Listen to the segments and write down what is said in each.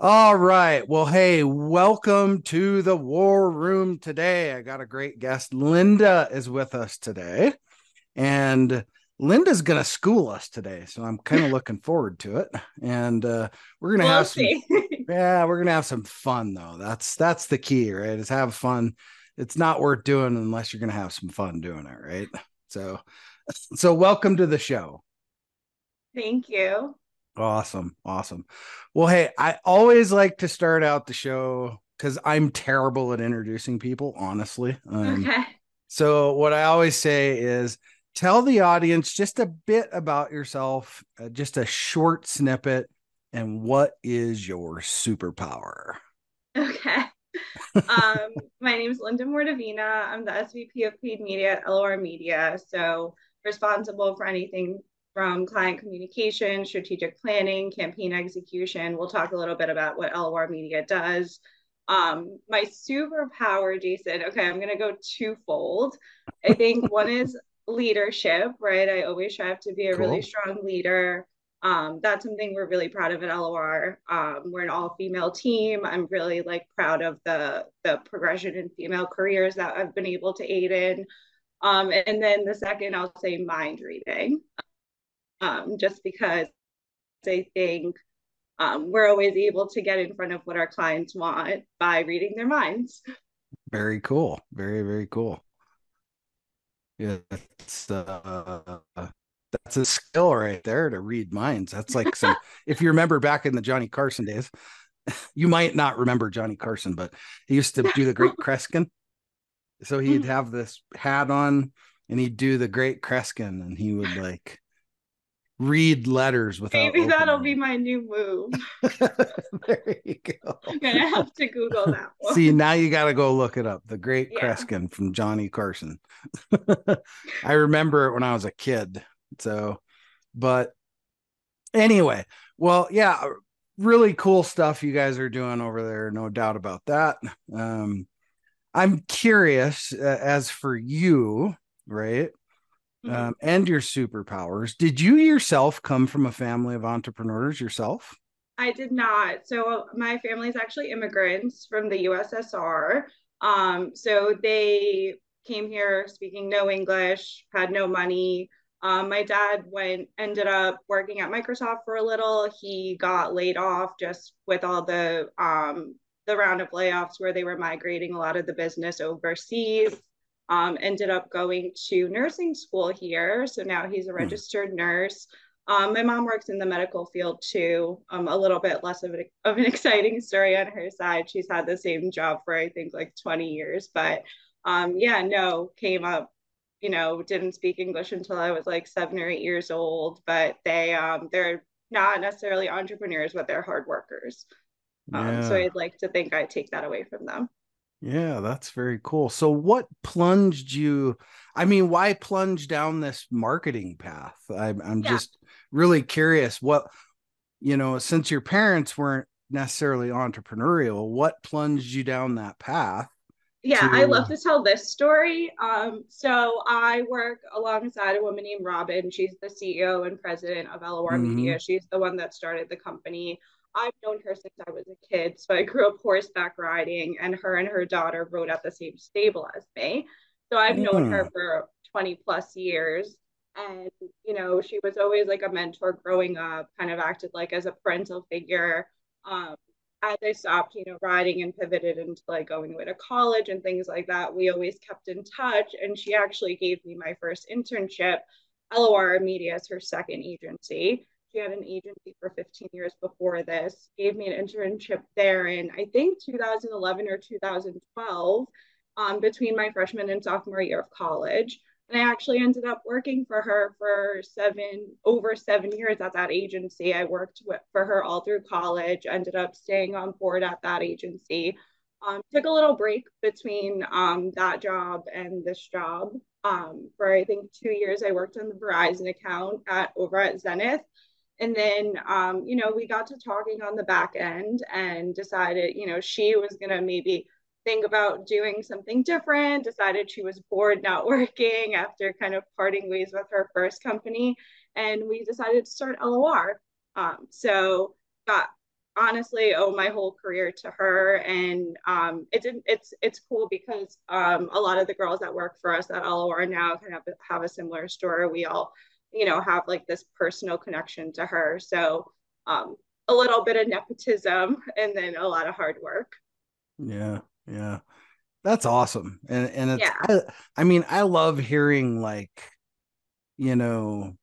All right. Well, hey, welcome to the war room today. I got a great guest. Linda is with us today. And Linda's going to school us today. So I'm kind of looking forward to it. And uh, we're going to we'll have some, yeah, we're going to have some fun though. That's, that's the key, right? Is have fun. It's not worth doing unless you're going to have some fun doing it. Right. So, so welcome to the show. Thank you. Awesome. Awesome. Well, hey, I always like to start out the show because I'm terrible at introducing people, honestly. Um, okay. So, what I always say is tell the audience just a bit about yourself, uh, just a short snippet, and what is your superpower? Okay. um, my name is Linda Mordovina. I'm the SVP of paid media at LOR Media. So, responsible for anything from client communication, strategic planning, campaign execution. We'll talk a little bit about what LOR Media does. Um, my superpower, Jason, okay, I'm going to go twofold. I think one is leadership, right? I always strive to be a cool. really strong leader. Um, that's something we're really proud of at LOR. Um, we're an all-female team. I'm really like proud of the the progression in female careers that I've been able to aid in. Um, and then the second, I'll say mind reading um, just because I think um, we're always able to get in front of what our clients want by reading their minds. Very cool. Very, very cool. Yeah, that's uh, that's a skill right there to read minds. That's like some. if you remember back in the Johnny Carson days, you might not remember Johnny Carson, but he used to do the Great Kreskin. So he'd have this hat on, and he'd do the Great Kreskin, and he would like read letters without maybe that'll be my new move. There you go. I'm gonna have to google that one. see now you got to go look it up. The great yeah. kreskin from johnny carson. I remember it when i was a kid so but anyway well yeah really cool stuff you guys are doing over there no doubt about that. Um i'm curious uh, as for you right mm-hmm. um, and your superpowers. Did you yourself come from a family of entrepreneurs yourself? I did not. So my family is actually immigrants from the USSR. Um, so they came here speaking no English, had no money. Um, my dad went ended up working at Microsoft for a little. He got laid off just with all the um, the round of layoffs where they were migrating a lot of the business overseas um, ended up going to nursing school here. So now he's a hmm. registered nurse. Um, my mom works in the medical field too. Um, a little bit less of, a, of an exciting story on her side. She's had the same job for I think like 20 years, but um, yeah, no, came up, you know, didn't speak English until I was like seven or eight years old. But they um, they're not necessarily entrepreneurs, but they're hard workers. Um, yeah. So I'd like to think I take that away from them. Yeah, that's very cool. So, what plunged you? I mean, why plunge down this marketing path? I'm, I'm yeah. just really curious. What, you know, since your parents weren't necessarily entrepreneurial, what plunged you down that path? Yeah, to... I love to tell this story. Um, so I work alongside a woman named Robin. She's the CEO and president of LOR mm-hmm. Media. She's the one that started the company. I've known her since I was a kid. So I grew up horseback riding, and her and her daughter rode at the same stable as me. So I've known mm. her hmm. for 20 plus years. And, you know, she was always like a mentor growing up, kind of acted like as a parental figure. Um, as I stopped, you know, riding and pivoted into like going away to college and things like that, we always kept in touch. And she actually gave me my first internship. LOR Media is her second agency. She had an agency for 15 years before this, gave me an internship there in, I think, 2011 or 2012, um, between my freshman and sophomore year of college. And I actually ended up working for her for seven, over seven years at that agency. I worked with, for her all through college, ended up staying on board at that agency. Um, took a little break between um, that job and this job. Um, for I think two years, I worked on the Verizon account at over at Zenith. And then, um, you know, we got to talking on the back end and decided, you know, she was going to maybe think about doing something different, decided she was bored not working after kind of parting ways with her first company. And we decided to start LOR. Um, so got honestly owe my whole career to her and um, it didn't it's it's cool because um, a lot of the girls that work for us at LOR now kind of have a similar story we all you know have like this personal connection to her. So um, a little bit of nepotism and then a lot of hard work. Yeah yeah. That's awesome. And and it's yeah. I, I mean i love hearing like you know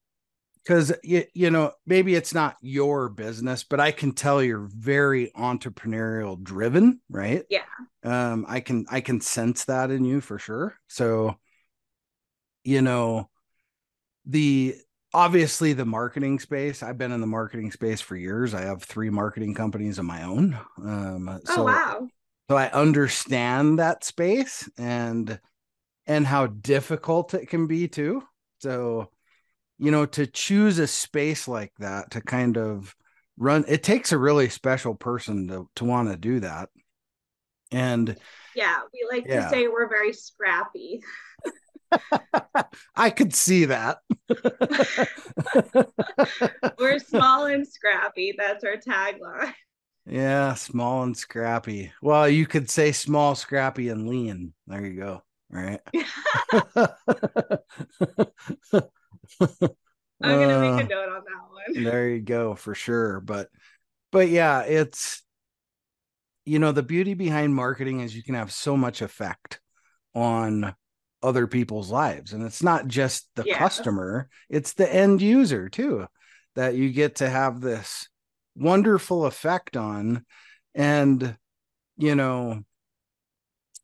because you, you know maybe it's not your business but i can tell you're very entrepreneurial driven right? Yeah. Um i can i can sense that in you for sure. So you know the obviously the marketing space i've been in the marketing space for years. I have three marketing companies of my own. Um oh, so, wow. so i understand that space and and how difficult it can be too. So you know to choose a space like that to kind of run it takes a really special person to to want to do that. And yeah we like yeah. to say we're very scrappy I could see that. We're small and scrappy. That's our tagline. Yeah, small and scrappy. Well, you could say small, scrappy, and lean. There you go. Right. I'm gonna make a uh, note on that one. There you go, for sure. But but yeah, it's you know, the beauty behind marketing is you can have so much effect on other people's lives. And it's not just the yeah. customer, it's the end user too, that you get to have this wonderful effect on. And, you know,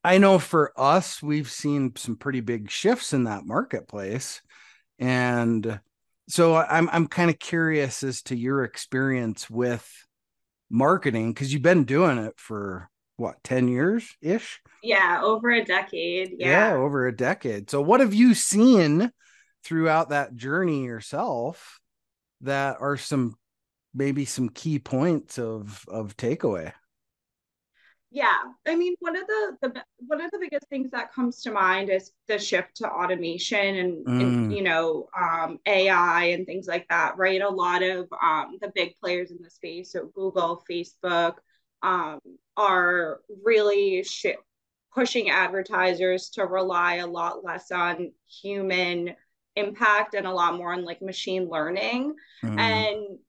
I know for us, we've seen some pretty big shifts in that marketplace. And so I'm I'm kind of curious as to your experience with marketing because you've been doing it for what 10 years ish yeah over a decade yeah. yeah over a decade so what have you seen throughout that journey yourself that are some maybe some key points of of takeaway yeah i mean one of the, the one of the biggest things that comes to mind is the shift to automation and, mm. and you know um, ai and things like that right a lot of um, the big players in the space so google facebook um, are really sh- pushing advertisers to rely a lot less on human impact and a lot more on like machine learning mm. and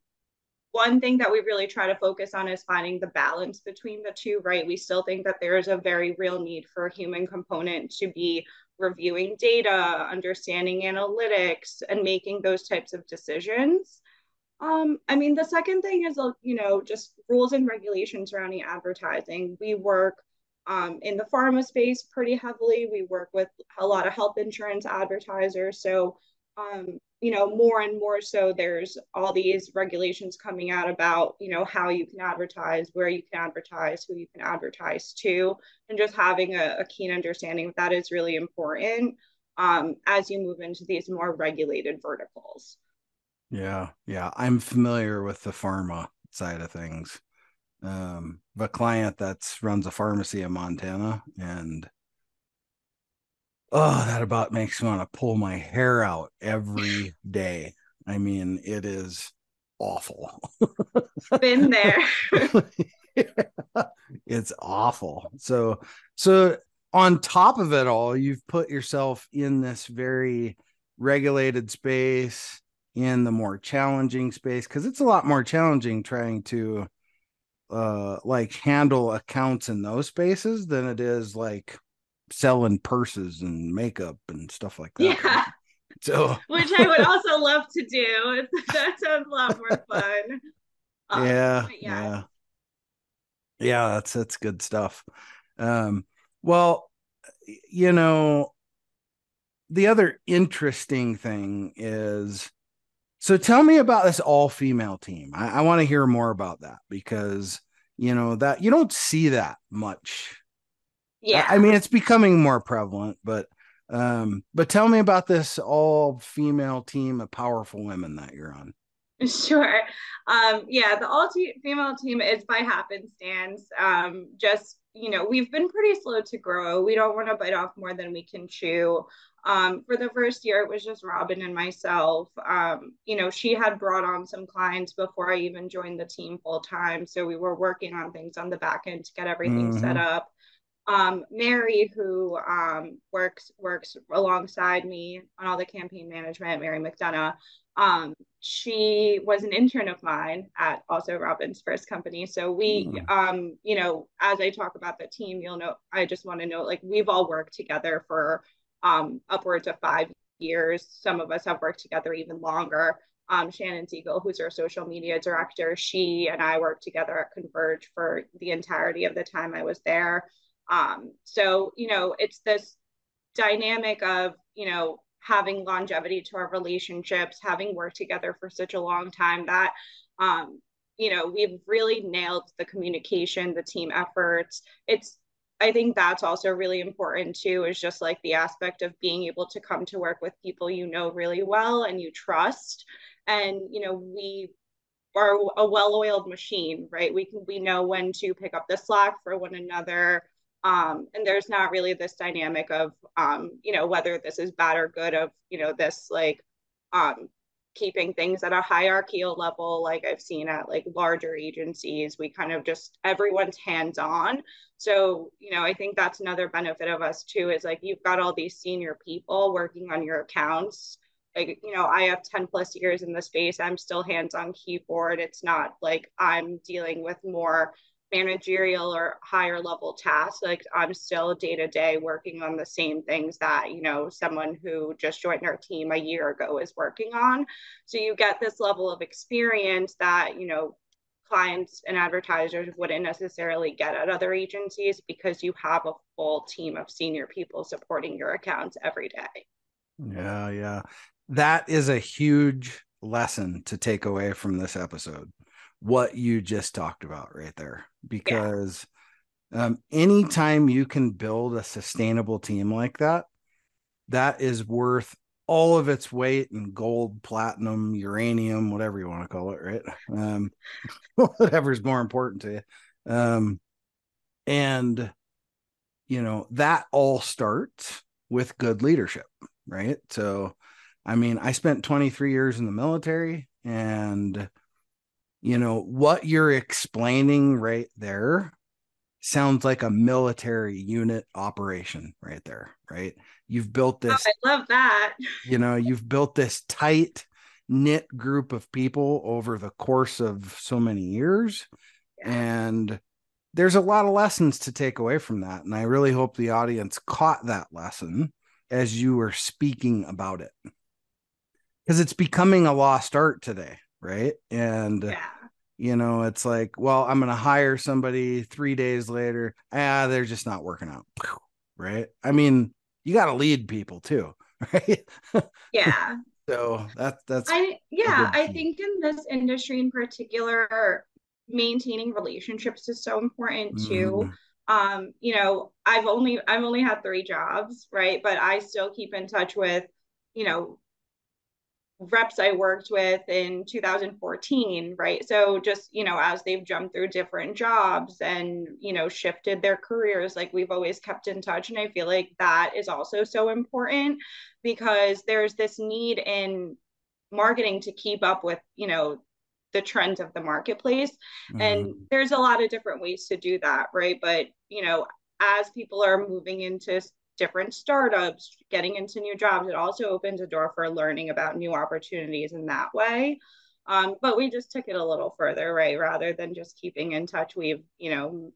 one thing that we really try to focus on is finding the balance between the two, right? We still think that there is a very real need for a human component to be reviewing data, understanding analytics, and making those types of decisions. Um, I mean, the second thing is, uh, you know, just rules and regulations surrounding advertising. We work um, in the pharma space pretty heavily. We work with a lot of health insurance advertisers. So um, you know, more and more so there's all these regulations coming out about, you know, how you can advertise, where you can advertise, who you can advertise to, and just having a, a keen understanding of that is really important um, as you move into these more regulated verticals. Yeah, yeah. I'm familiar with the pharma side of things. Um, a client that's runs a pharmacy in Montana and oh, that about makes me want to pull my hair out every day. I mean, it is awful. Been there. yeah, it's awful. So, so on top of it all, you've put yourself in this very regulated space, in the more challenging space, because it's a lot more challenging trying to uh like handle accounts in those spaces than it is like selling purses and makeup and stuff like that. Yeah. So, which I would also love to do. that sounds a lot more fun. Um, yeah, yeah, yeah, yeah. That's that's good stuff. Um, well, you know, the other interesting thing is so tell me about this all female team. I, I want to hear more about that because you know that you don't see that much. Yeah. I, I mean it's becoming more prevalent, but um, but tell me about this all female team of powerful women that you're on. Sure. Um, yeah, the all female team is by happenstance. Um, just, you know, we've been pretty slow to grow. We don't want to bite off more than we can chew. Um, for the first year, it was just Robin and myself. Um, you know, she had brought on some clients before I even joined the team full time. So we were working on things on the back end to get everything mm-hmm. set up. Um, Mary, who um, works works alongside me on all the campaign management, Mary McDonough, um, she was an intern of mine at also Robin's first company. So we, mm. um, you know, as I talk about the team, you'll know, I just want to know, like, we've all worked together for um, upwards of five years. Some of us have worked together even longer. Um, Shannon Siegel, who's our social media director, she and I worked together at Converge for the entirety of the time I was there. Um, so, you know, it's this dynamic of, you know, having longevity to our relationships, having worked together for such a long time that, um, you know, we've really nailed the communication, the team efforts. It's, I think that's also really important too, is just like the aspect of being able to come to work with people you know really well and you trust. And, you know, we are a well-oiled machine, right? We can we know when to pick up the slack for one another um, and there's not really this dynamic of um, you know whether this is bad or good of you know this like um, keeping things at a hierarchical level like i've seen at like larger agencies we kind of just everyone's hands on. So you know i think that's another benefit of us too is like you've got all these senior people working on your accounts. Like you know i have 10 plus years in the space i'm still hands on keyboard. It's not like i'm dealing with more managerial or higher level tasks like i'm still day to day working on the same things that you know someone who just joined our team a year ago is working on. So you get this level of experience that you know clients and advertisers wouldn't necessarily get at other agencies because you have a full team of senior people supporting your accounts every day. Yeah yeah. That is a huge lesson to take away from this episode what you just talked about right there because yeah. um, anytime you can build a sustainable team like that that is worth all of its weight in gold platinum uranium whatever you want to call it right? Um, whatever's more important to you. Um, and you know that all starts with good leadership right? So i mean i spent 23 years in the military and you know what you're explaining right there sounds like a military unit operation right there right? You've built oh, this oh, i love that. you know you've built this tight knit group of people over the course of so many years yeah. and there's a lot of lessons to take away from that and i really hope the audience caught that lesson as you were speaking about it. Because it's becoming a lost art today right? And yeah. you know, it's like, well, I'm gonna hire somebody three days later. Ah, they're just not working out. Right. I mean, you gotta lead people too, right? Yeah. so that's that's I yeah, I think in this industry in particular, maintaining relationships is so important too. Mm um you know i've only i've only had three jobs right but i still keep in touch with you know reps I worked with in 2014, right? So just, you know, as they've jumped through different jobs and, you know, shifted their careers, like we've always kept in touch. And I feel like that is also so important because there's this need in marketing to keep up with, you know, the trends of the marketplace. Mm-hmm. And there's a lot of different ways to do that, right? But, you know, as people are moving into different startups, getting into new jobs. It also opens a door for learning about new opportunities in that way. Um, but we just took it a little further, right? Rather than just keeping in touch, we've, you know,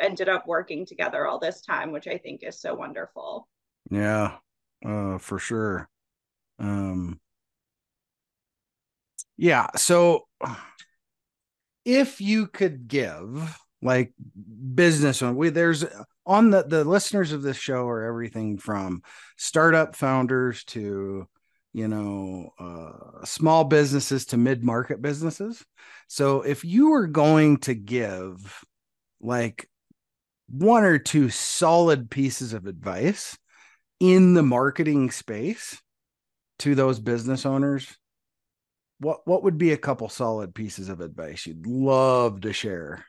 ended up working together all this time, which I think is so wonderful. Yeah, uh, for sure. Um, yeah. So if you could give like business on we there's on the the listeners of this show are everything from startup founders to you know uh, small businesses to mid-market businesses. So if you were going to give like one or two solid pieces of advice in the marketing space to those business owners what what would be a couple solid pieces of advice you'd love to share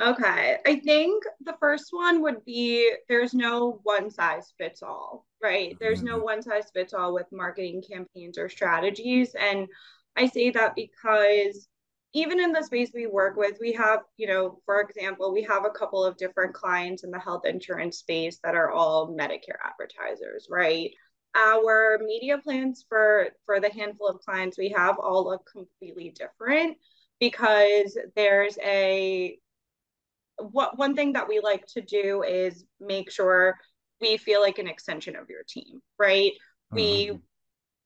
Okay. I think the first one would be there's no one size fits all, right? There's no mm-hmm. one size fits all with marketing campaigns or strategies. And I say that because even in the space we work with, we have, you know, for example, we have a couple of different clients in the health insurance space that are all Medicare advertisers, right? Our media plans for for the handful of clients we have all look completely different because there's a what one thing that we like to do is make sure we feel like an extension of your team, right? Mm-hmm. We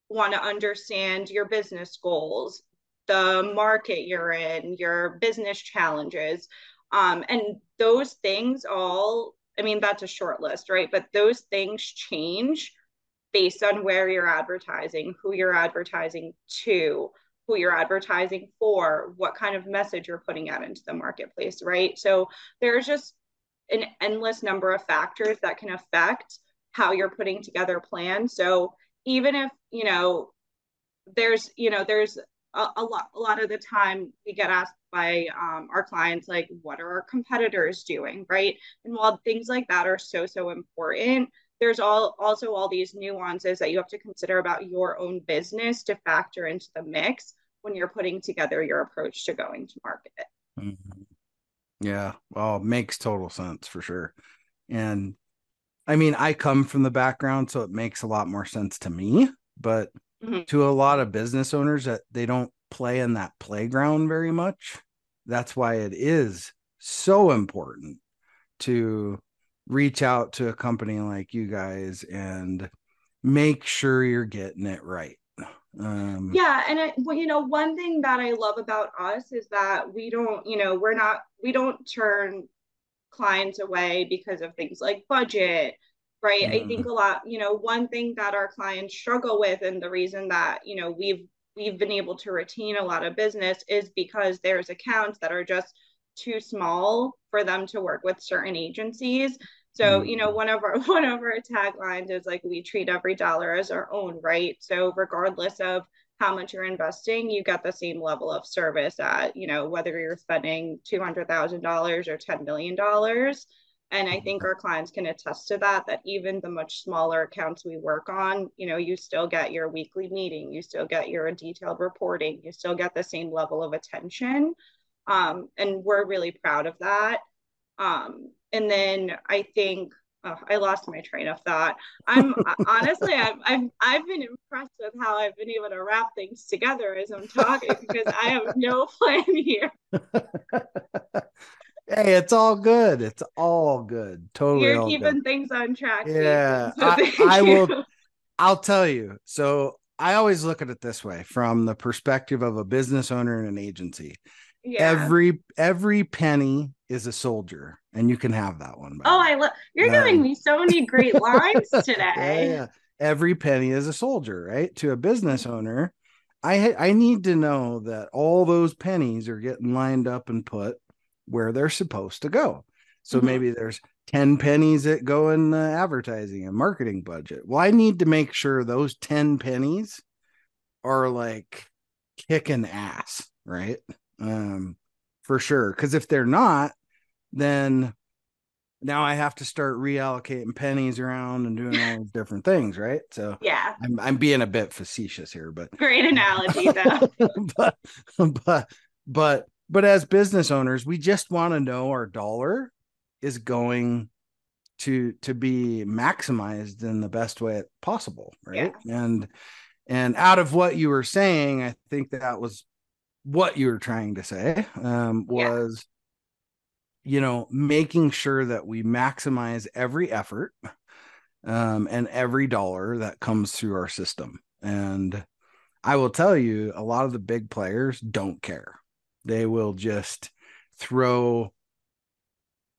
want to understand your business goals, the market you're in, your business challenges. Um, and those things all, I mean, that's a short list, right? But those things change based on where you're advertising, who you're advertising to, who you're advertising for, what kind of message you're putting out into the marketplace, right? So there's just an endless number of factors that can affect how you're putting together a plan. So even if, you know, there's, you know, there's a, a lot, a lot of the time we get asked by um, our clients, like, what are our competitors doing, right? And while things like that are so, so important, there's all also all these nuances that you have to consider about your own business to factor into the mix when you're putting together your approach to going to market. Mm-hmm. Yeah, well, makes total sense for sure. And I mean, I come from the background, so it makes a lot more sense to me. But mm-hmm. to a lot of business owners that they don't play in that playground very much, that's why it is so important to reach out to a company like you guys and make sure you're getting it right. Um, yeah, and I, well, you know, one thing that I love about us is that we don't, you know, we're not, we don't turn clients away because of things like budget, right? Mm. I think mm. a lot, you know, one thing that our clients struggle with, and the reason that you know we've we've been able to retain a lot of business is because there's accounts that are just too small for them to work with certain agencies so, you know, mm-hmm. one of our one of our taglines is like we treat every dollar as our own, right? So regardless of how much you're investing, you get the same level of service at, you know, whether you're spending $200,000 or $10 million. And I think mm-hmm. our clients can attest to that, that even the much smaller accounts we work on, you know, you still get your weekly meeting, you still get your detailed reporting, you still get the same level of attention. Um, and we're really proud of that. Um, and then I think oh, I lost my train of thought. I'm honestly, I'm, I'm I've been impressed with how I've been able to wrap things together as I'm talking because I have no plan here. hey, it's all good. It's all good. Totally, you're keeping good. things on track. Yeah, so I, I will. I'll tell you. So I always look at it this way from the perspective of a business owner and an agency. Yeah. Every every penny is a soldier, and you can have that one. Oh, I love you're um, giving me so many great lines today. Yeah, yeah, every penny is a soldier, right? To a business owner, I I need to know that all those pennies are getting lined up and put where they're supposed to go. So mm-hmm. maybe there's 10 pennies that go in the advertising and marketing budget. Well, I need to make sure those 10 pennies are like kicking ass, right? Um, for sure. Because if they're not, then now I have to start reallocating pennies around and doing all these different things, right? So yeah, I'm I'm being a bit facetious here, but great analogy though. but but but but as business owners, we just want to know our dollar is going to to be maximized in the best way possible, right? Yeah. And and out of what you were saying, I think that was what you were trying to say um, was yeah. you know making sure that we maximize every effort um, and every dollar that comes through our system. And i will tell you a lot of the big players don't care. They will just throw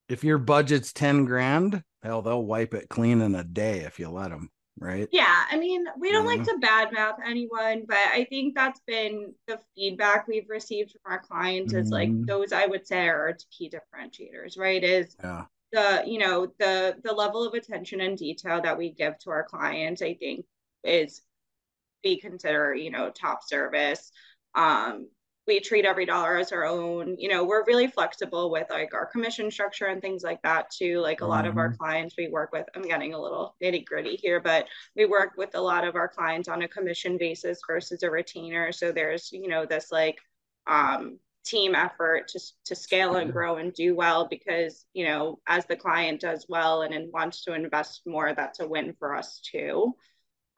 if your budget's 10 grand, hell, they'll wipe it clean in a day if you let them, right? Yeah. I mean, we don't like to badmouth anyone, but I think that's been the feedback we've received from our clients mm-hmm. is like mm-hmm. those I would say are key differentiators, right? Is yeah. the, you know, the the level of attention and detail that we give to our clients, I think is we consider, you know, top service. Um, we treat every dollar as our own you know we're really flexible with like our commission structure and things like that too like a mm-hmm. lot of our mm-hmm. clients we work with i'm getting a little nitty gritty here but we work with a lot of our clients on a commission basis versus a retainer so there's you know this like um team effort to, to scale and grow and do well because you know as the client does well and, and wants to invest more that's a win for us too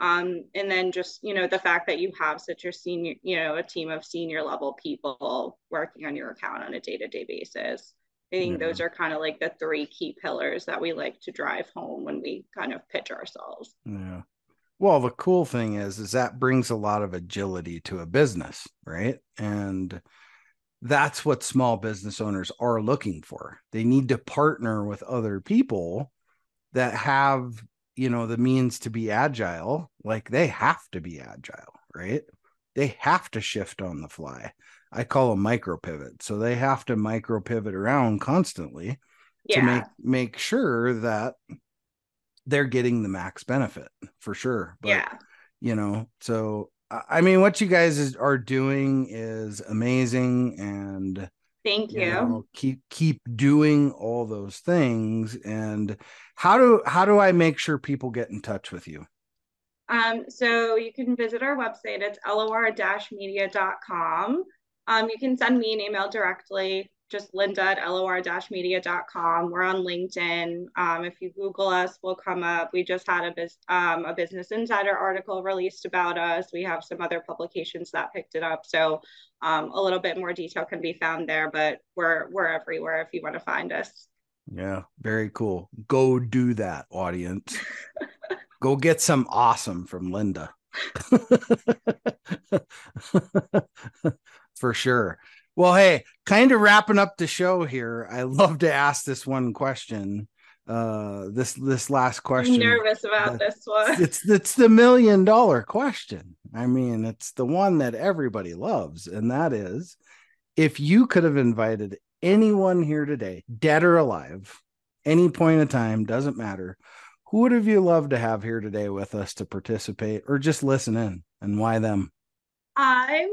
um, and then just, you know, the fact that you have such a senior, you know, a team of senior level people working on your account on a day to day basis. I think yeah. those are kind of like the three key pillars that we like to drive home when we kind of pitch ourselves. Yeah. Well, the cool thing is, is that brings a lot of agility to a business, right? And that's what small business owners are looking for. They need to partner with other people that have you know the means to be agile like they have to be agile right? They have to shift on the fly. I call them micro pivot. So they have to micro pivot around constantly yeah. to make make sure that they're getting the max benefit for sure. But, yeah. you know so i mean what you guys is, are doing is amazing and Thank you. you know, keep keep doing all those things. And how do how do I make sure people get in touch with you? Um, so you can visit our website. It's lor-media.com. Um, you can send me an email directly just linda at lor-media.com. We're on LinkedIn. Um, if you Google us, we'll come up. We just had a, biz, um, a Business Insider article released about us. We have some other publications that picked it up. So um, a little bit more detail can be found there, but we're, we're everywhere if you want to find us. Yeah, very cool. Go do that, audience. Go get some awesome from Linda. For sure. Well, hey, kind of wrapping up the show here. I love to ask this one question. Uh, this this last question. I'm nervous about this one. It's it's the million dollar question. I mean, it's the one that everybody loves, and that is, if you could have invited anyone here today, dead or alive, any point of time, doesn't matter. Who would have you loved to have here today with us to participate or just listen in, and why them? I'm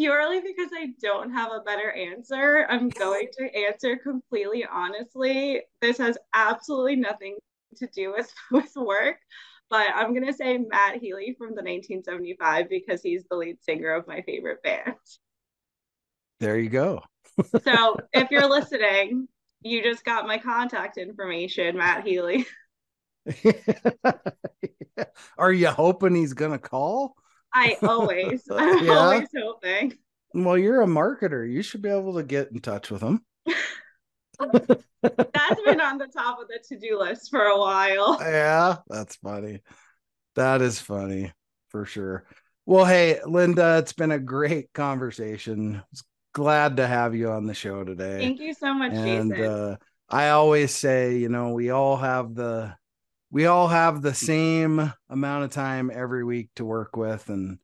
purely because I don't have a better answer. I'm going to answer completely honestly. This has absolutely nothing to do with, with work, but I'm going to say Matt Healy from the 1975 because he's the lead singer of my favorite band. There you go. so if you're listening, you just got my contact information, Matt Healy. Are you hoping he's going to call? I always, I'm yeah. always hoping. Well, you're a marketer. You should be able to get in touch with them. that's been on the top of the to-do list for a while. Yeah, that's funny. That is funny for sure. Well, hey, Linda, it's been a great conversation. Glad to have you on the show today. Thank you so much, and, Jason. Uh, I always say, you know, we all have the we all have the same amount of time every week to work with and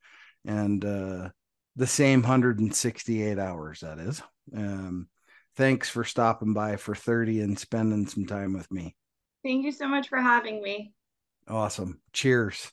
and uh the same 168 hours that is. Um thanks for stopping by for 30 and spending some time with me. Thank you so much for having me. Awesome. Cheers